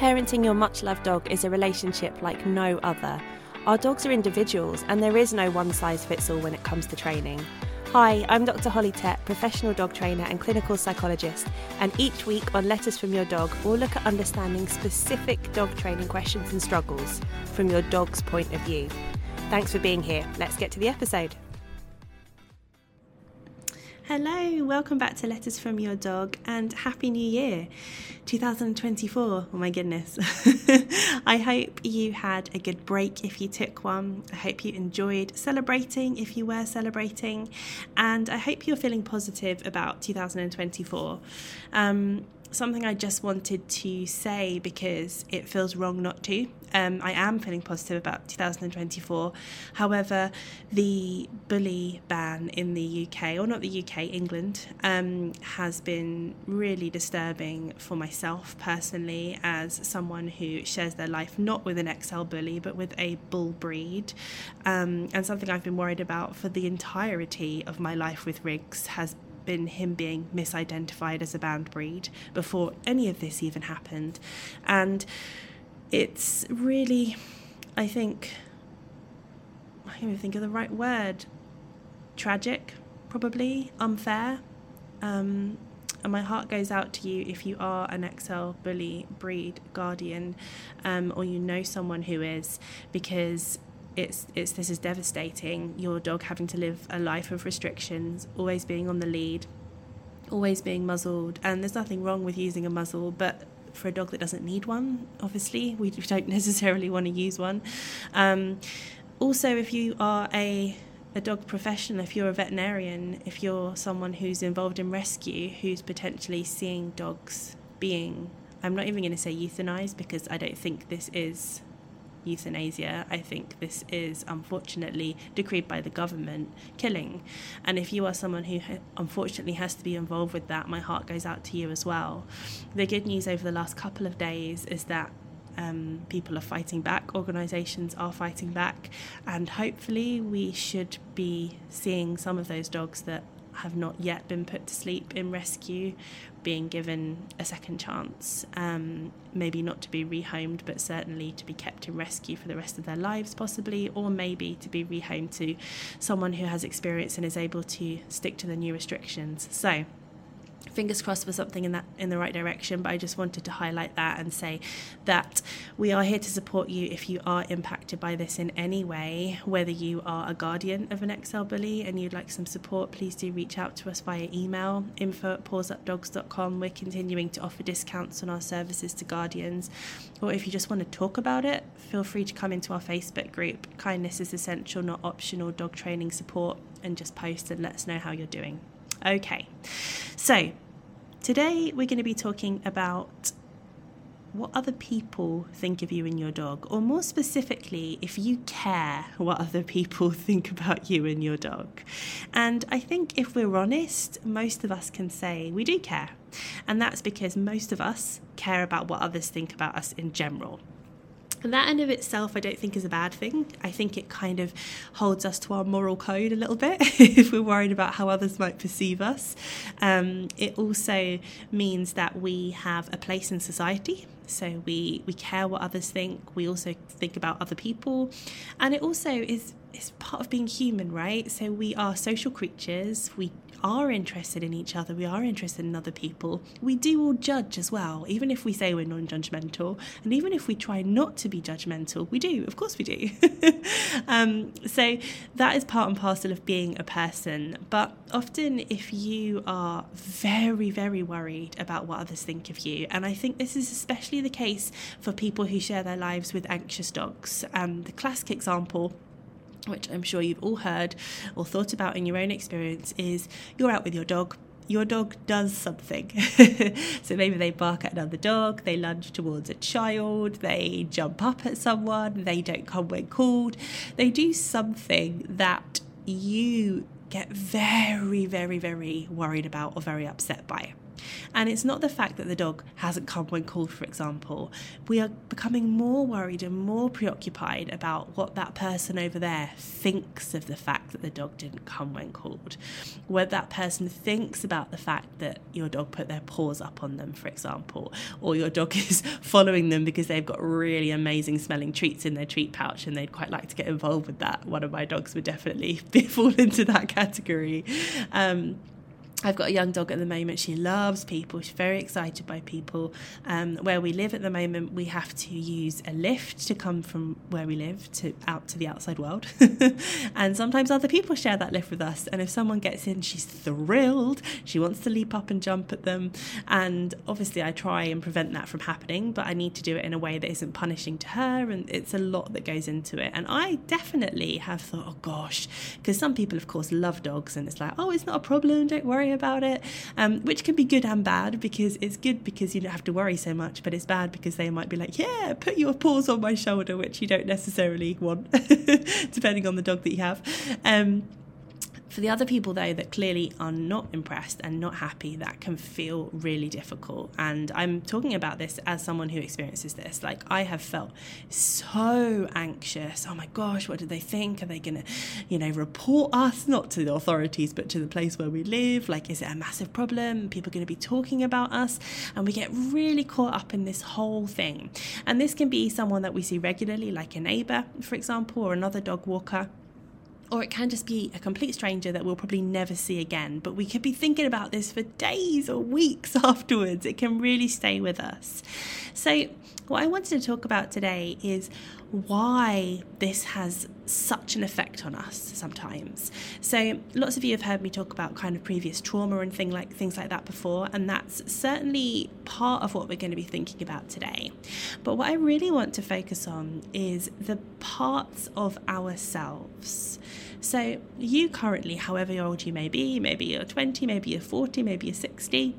Parenting your much loved dog is a relationship like no other. Our dogs are individuals, and there is no one size fits all when it comes to training. Hi, I'm Dr. Holly Tett, professional dog trainer and clinical psychologist, and each week on Letters from Your Dog, we'll look at understanding specific dog training questions and struggles from your dog's point of view. Thanks for being here. Let's get to the episode. Hello, welcome back to Letters from Your Dog and Happy New Year 2024. Oh my goodness. I hope you had a good break if you took one. I hope you enjoyed celebrating if you were celebrating, and I hope you're feeling positive about 2024. Um, something I just wanted to say because it feels wrong not to. Um, I am feeling positive about 2024. However, the bully ban in the UK, or not the UK, England, um, has been really disturbing for myself personally as someone who shares their life not with an XL bully but with a bull breed. Um, and something I've been worried about for the entirety of my life with Riggs has been him being misidentified as a banned breed before any of this even happened. And it's really, I think, I can't even think of the right word, tragic, probably, unfair. Um, and my heart goes out to you if you are an XL bully breed guardian um, or you know someone who is, because it's it's this is devastating. Your dog having to live a life of restrictions, always being on the lead, always being muzzled, and there's nothing wrong with using a muzzle, but for a dog that doesn't need one, obviously we don't necessarily want to use one. Um, also, if you are a a dog professional, if you're a veterinarian, if you're someone who's involved in rescue, who's potentially seeing dogs being, I'm not even going to say euthanized because I don't think this is euthanasia. I think this is unfortunately decreed by the government killing. And if you are someone who unfortunately has to be involved with that, my heart goes out to you as well. The good news over the last couple of days is that um, people are fighting back, organisations are fighting back, and hopefully we should be seeing some of those dogs that have not yet been put to sleep in rescue being given a second chance, um, maybe not to be rehomed, but certainly to be kept in rescue for the rest of their lives, possibly, or maybe to be rehomed to someone who has experience and is able to stick to the new restrictions. So, fingers crossed for something in that in the right direction but i just wanted to highlight that and say that we are here to support you if you are impacted by this in any way whether you are a guardian of an xl bully and you'd like some support please do reach out to us via email info at pawsupdogs.com we're continuing to offer discounts on our services to guardians. Or if you just want to talk about it feel free to come into our facebook group. Kindness is essential not optional. Dog training support and just post and let us know how you're doing Okay, so today we're going to be talking about what other people think of you and your dog, or more specifically, if you care what other people think about you and your dog. And I think if we're honest, most of us can say we do care. And that's because most of us care about what others think about us in general. And that in of itself, I don't think is a bad thing. I think it kind of holds us to our moral code a little bit if we're worried about how others might perceive us. Um, it also means that we have a place in society. So we, we care what others think. We also think about other people. And it also is is part of being human, right? So we are social creatures. We are interested in each other, we are interested in other people, we do all judge as well, even if we say we're non judgmental. And even if we try not to be judgmental, we do, of course we do. um, so that is part and parcel of being a person. But often, if you are very, very worried about what others think of you, and I think this is especially the case for people who share their lives with anxious dogs, um, the classic example which I'm sure you've all heard or thought about in your own experience, is you're out with your dog. Your dog does something. so maybe they bark at another dog, they lunge towards a child, they jump up at someone, they don't come when called. They do something that you get very, very, very worried about or very upset by. And it's not the fact that the dog hasn't come when called, for example. We are becoming more worried and more preoccupied about what that person over there thinks of the fact that the dog didn't come when called. What that person thinks about the fact that your dog put their paws up on them, for example, or your dog is following them because they've got really amazing smelling treats in their treat pouch and they'd quite like to get involved with that. One of my dogs would definitely fall into that category. Um, I've got a young dog at the moment. She loves people. She's very excited by people. Um, where we live at the moment, we have to use a lift to come from where we live to out to the outside world. and sometimes other people share that lift with us. And if someone gets in, she's thrilled. She wants to leap up and jump at them. And obviously, I try and prevent that from happening, but I need to do it in a way that isn't punishing to her. And it's a lot that goes into it. And I definitely have thought, oh gosh, because some people, of course, love dogs, and it's like, oh, it's not a problem. Don't worry about it, um, which can be good and bad because it's good because you don't have to worry so much, but it's bad because they might be like, yeah, put your paws on my shoulder, which you don't necessarily want, depending on the dog that you have. Um, for the other people, though, that clearly are not impressed and not happy, that can feel really difficult. And I'm talking about this as someone who experiences this. Like, I have felt so anxious. Oh my gosh, what do they think? Are they going to, you know, report us, not to the authorities, but to the place where we live? Like, is it a massive problem? People going to be talking about us? And we get really caught up in this whole thing. And this can be someone that we see regularly, like a neighbour, for example, or another dog walker or it can just be a complete stranger that we'll probably never see again. But we could be thinking about this for days or weeks afterwards. It can really stay with us. So, what I wanted to talk about today is why this has such an effect on us sometimes. So lots of you have heard me talk about kind of previous trauma and thing like things like that before, and that's certainly part of what we're going to be thinking about today. But what I really want to focus on is the parts of ourselves. So you currently, however old you may be, maybe you're 20, maybe you're 40, maybe you're 60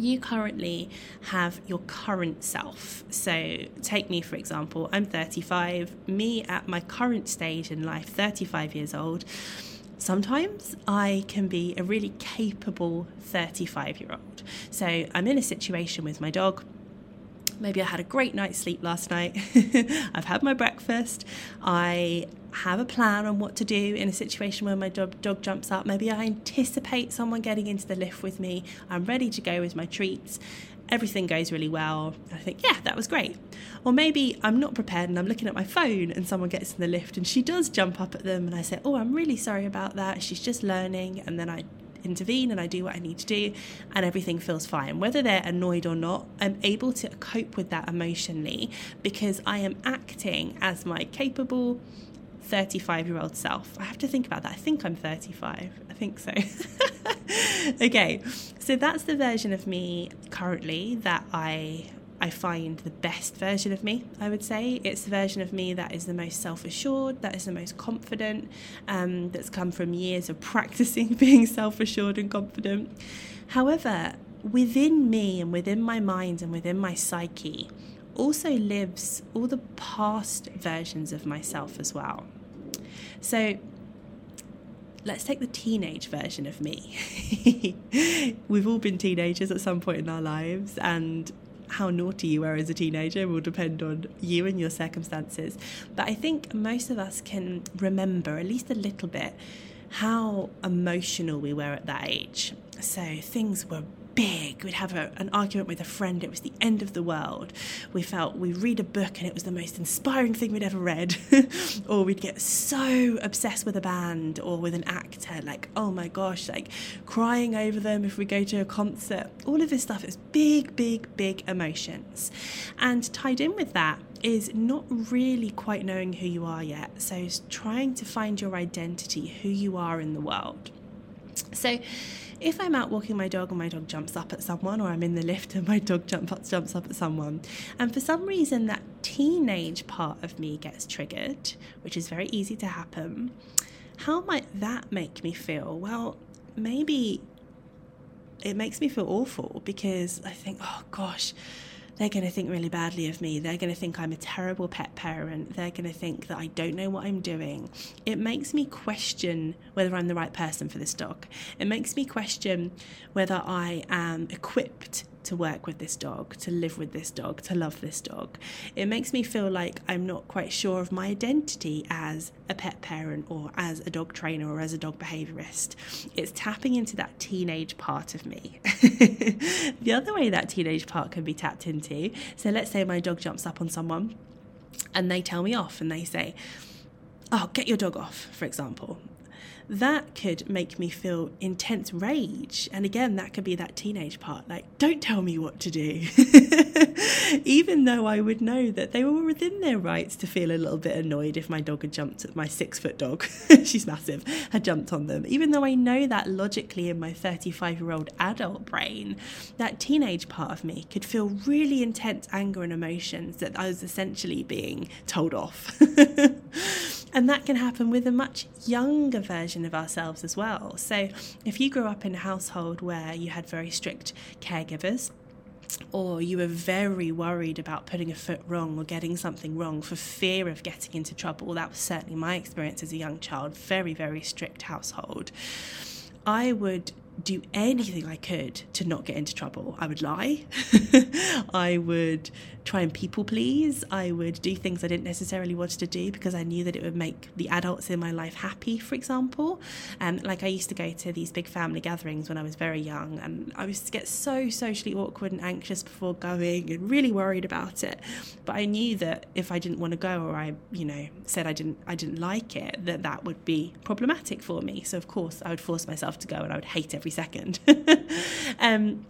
you currently have your current self. So, take me for example, I'm 35, me at my current stage in life, 35 years old. Sometimes I can be a really capable 35 year old. So, I'm in a situation with my dog Maybe I had a great night's sleep last night. I've had my breakfast. I have a plan on what to do in a situation where my dog, dog jumps up. Maybe I anticipate someone getting into the lift with me. I'm ready to go with my treats. Everything goes really well. I think, yeah, that was great. Or maybe I'm not prepared and I'm looking at my phone and someone gets in the lift and she does jump up at them and I say, Oh, I'm really sorry about that. She's just learning. And then I intervene and I do what I need to do, and everything feels fine. Whether they're annoyed or not, I'm able to cope with that emotionally because I am acting as my capable 35 year old self. I have to think about that. I think I'm 35. I think so. okay, so that's the version of me currently that I I find the best version of me, I would say. It's the version of me that is the most self assured, that is the most confident, um, that's come from years of practicing being self assured and confident. However, within me and within my mind and within my psyche also lives all the past versions of myself as well. So, let's take the teenage version of me. We've all been teenagers at some point in our lives, and how naughty you were as a teenager will depend on you and your circumstances. But I think most of us can remember, at least a little bit, how emotional we were at that age. So things were big. We'd have a, an argument with a friend, it was the end of the world. We felt we'd read a book and it was the most inspiring thing we'd ever read. or we'd get so obsessed with a band or with an actor, like, oh my gosh, like crying over them if we go to a concert. All of this stuff is big, big, big emotions. And tied in with that, is not really quite knowing who you are yet. So, it's trying to find your identity, who you are in the world. So, if I'm out walking my dog and my dog jumps up at someone, or I'm in the lift and my dog jump up, jumps up at someone, and for some reason that teenage part of me gets triggered, which is very easy to happen, how might that make me feel? Well, maybe it makes me feel awful because I think, oh gosh, they're going to think really badly of me. They're going to think I'm a terrible pet parent. They're going to think that I don't know what I'm doing. It makes me question whether I'm the right person for this dog. It makes me question whether I am equipped to work with this dog, to live with this dog, to love this dog. It makes me feel like I'm not quite sure of my identity as a pet parent or as a dog trainer or as a dog behaviorist. It's tapping into that teenage part of me. the other way that teenage part can be tapped into so let's say my dog jumps up on someone and they tell me off and they say, Oh, get your dog off, for example that could make me feel intense rage. And again, that could be that teenage part like, don't tell me what to do. Even though I would know that they were within their rights to feel a little bit annoyed if my dog had jumped at my six foot dog, she's massive, had jumped on them. Even though I know that logically in my 35 year old adult brain, that teenage part of me could feel really intense anger and emotions that I was essentially being told off. and that can happen with a much younger version of ourselves as well. So, if you grew up in a household where you had very strict caregivers, or you were very worried about putting a foot wrong or getting something wrong for fear of getting into trouble, that was certainly my experience as a young child, very, very strict household. I would do anything I could to not get into trouble. I would lie. I would try and people please. I would do things I didn't necessarily want to do because I knew that it would make the adults in my life happy, for example. Um, like I used to go to these big family gatherings when I was very young, and I used to get so socially awkward and anxious before going and really worried about it. But I knew that if I didn't want to go or I, you know, said I didn't I didn't like it, that that would be problematic for me. So of course I would force myself to go and I would hate every second. um,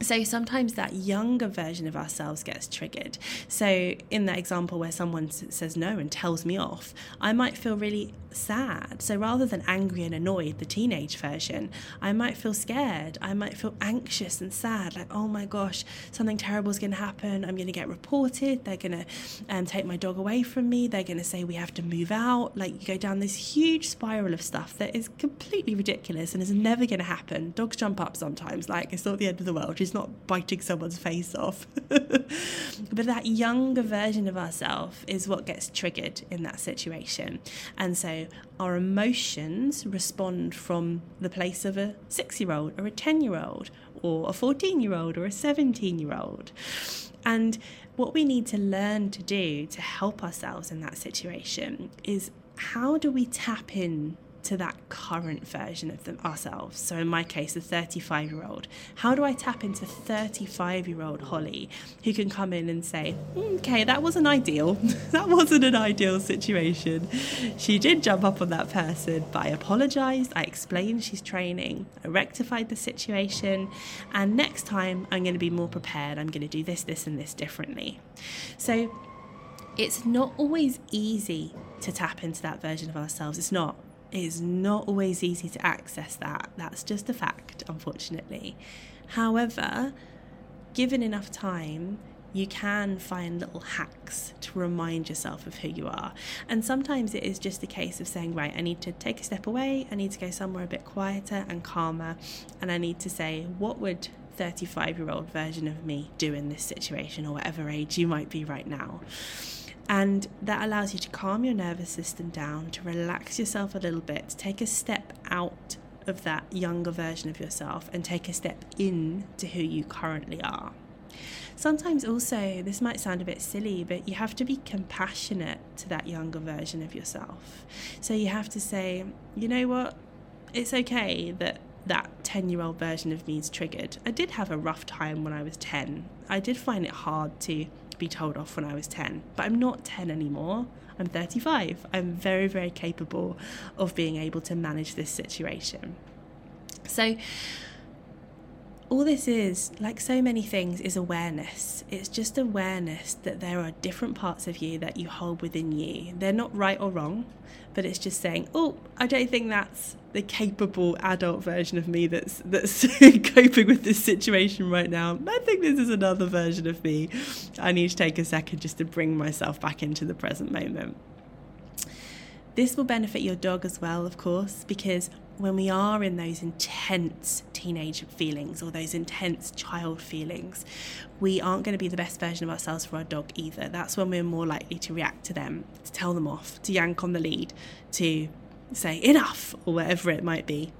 so sometimes that younger version of ourselves gets triggered. So in that example where someone says no and tells me off, I might feel really sad. So rather than angry and annoyed, the teenage version, I might feel scared. I might feel anxious and sad, like, oh my gosh, something terrible is going to happen. I'm going to get reported. They're going to um, take my dog away from me. They're going to say we have to move out. Like, you go down this huge spiral of stuff that is completely ridiculous and is never going to happen. Dogs jump up sometimes, like, it's not the end of the world. She's not biting someone's face off. but that younger version of ourselves is what gets triggered in that situation. And so our emotions respond from the place of a six year old or a 10 year old or a 14 year old or a 17 year old. And what we need to learn to do to help ourselves in that situation is how do we tap in to that current version of them, ourselves. So, in my case, a 35 year old. How do I tap into 35 year old Holly who can come in and say, okay, that wasn't ideal. that wasn't an ideal situation. She did jump up on that person, but I apologized. I explained she's training. I rectified the situation. And next time, I'm going to be more prepared. I'm going to do this, this, and this differently. So, it's not always easy to tap into that version of ourselves. It's not it's not always easy to access that. That's just a fact, unfortunately. However, given enough time, you can find little hacks to remind yourself of who you are. And sometimes it is just a case of saying, right, I need to take a step away, I need to go somewhere a bit quieter and calmer, and I need to say, what would 35 year old version of me do in this situation, or whatever age you might be right now? And that allows you to calm your nervous system down, to relax yourself a little bit, to take a step out of that younger version of yourself and take a step in to who you currently are. Sometimes, also, this might sound a bit silly, but you have to be compassionate to that younger version of yourself. So you have to say, you know what, it's okay that that 10 year old version of me is triggered. I did have a rough time when I was 10. I did find it hard to be told off when I was 10. But I'm not 10 anymore. I'm 35. I'm very, very capable of being able to manage this situation. So, all this is, like so many things, is awareness. It's just awareness that there are different parts of you that you hold within you. They're not right or wrong, but it's just saying, oh, I don't think that's the capable adult version of me that's that's coping with this situation right now. I think this is another version of me. I need to take a second just to bring myself back into the present moment. This will benefit your dog as well, of course, because when we are in those intense teenage feelings or those intense child feelings, we aren't going to be the best version of ourselves for our dog either. That's when we're more likely to react to them, to tell them off, to yank on the lead, to say enough or whatever it might be.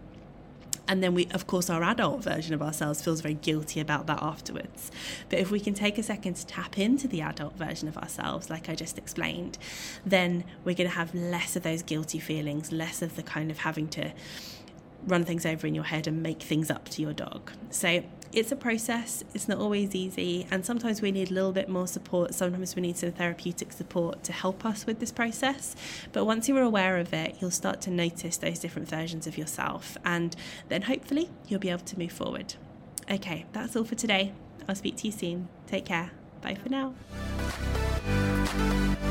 And then we, of course, our adult version of ourselves feels very guilty about that afterwards. But if we can take a second to tap into the adult version of ourselves, like I just explained, then we're going to have less of those guilty feelings, less of the kind of having to run things over in your head and make things up to your dog. So it's a process, it's not always easy, and sometimes we need a little bit more support. Sometimes we need some therapeutic support to help us with this process. But once you're aware of it, you'll start to notice those different versions of yourself, and then hopefully you'll be able to move forward. Okay, that's all for today. I'll speak to you soon. Take care. Bye for now. Thank you.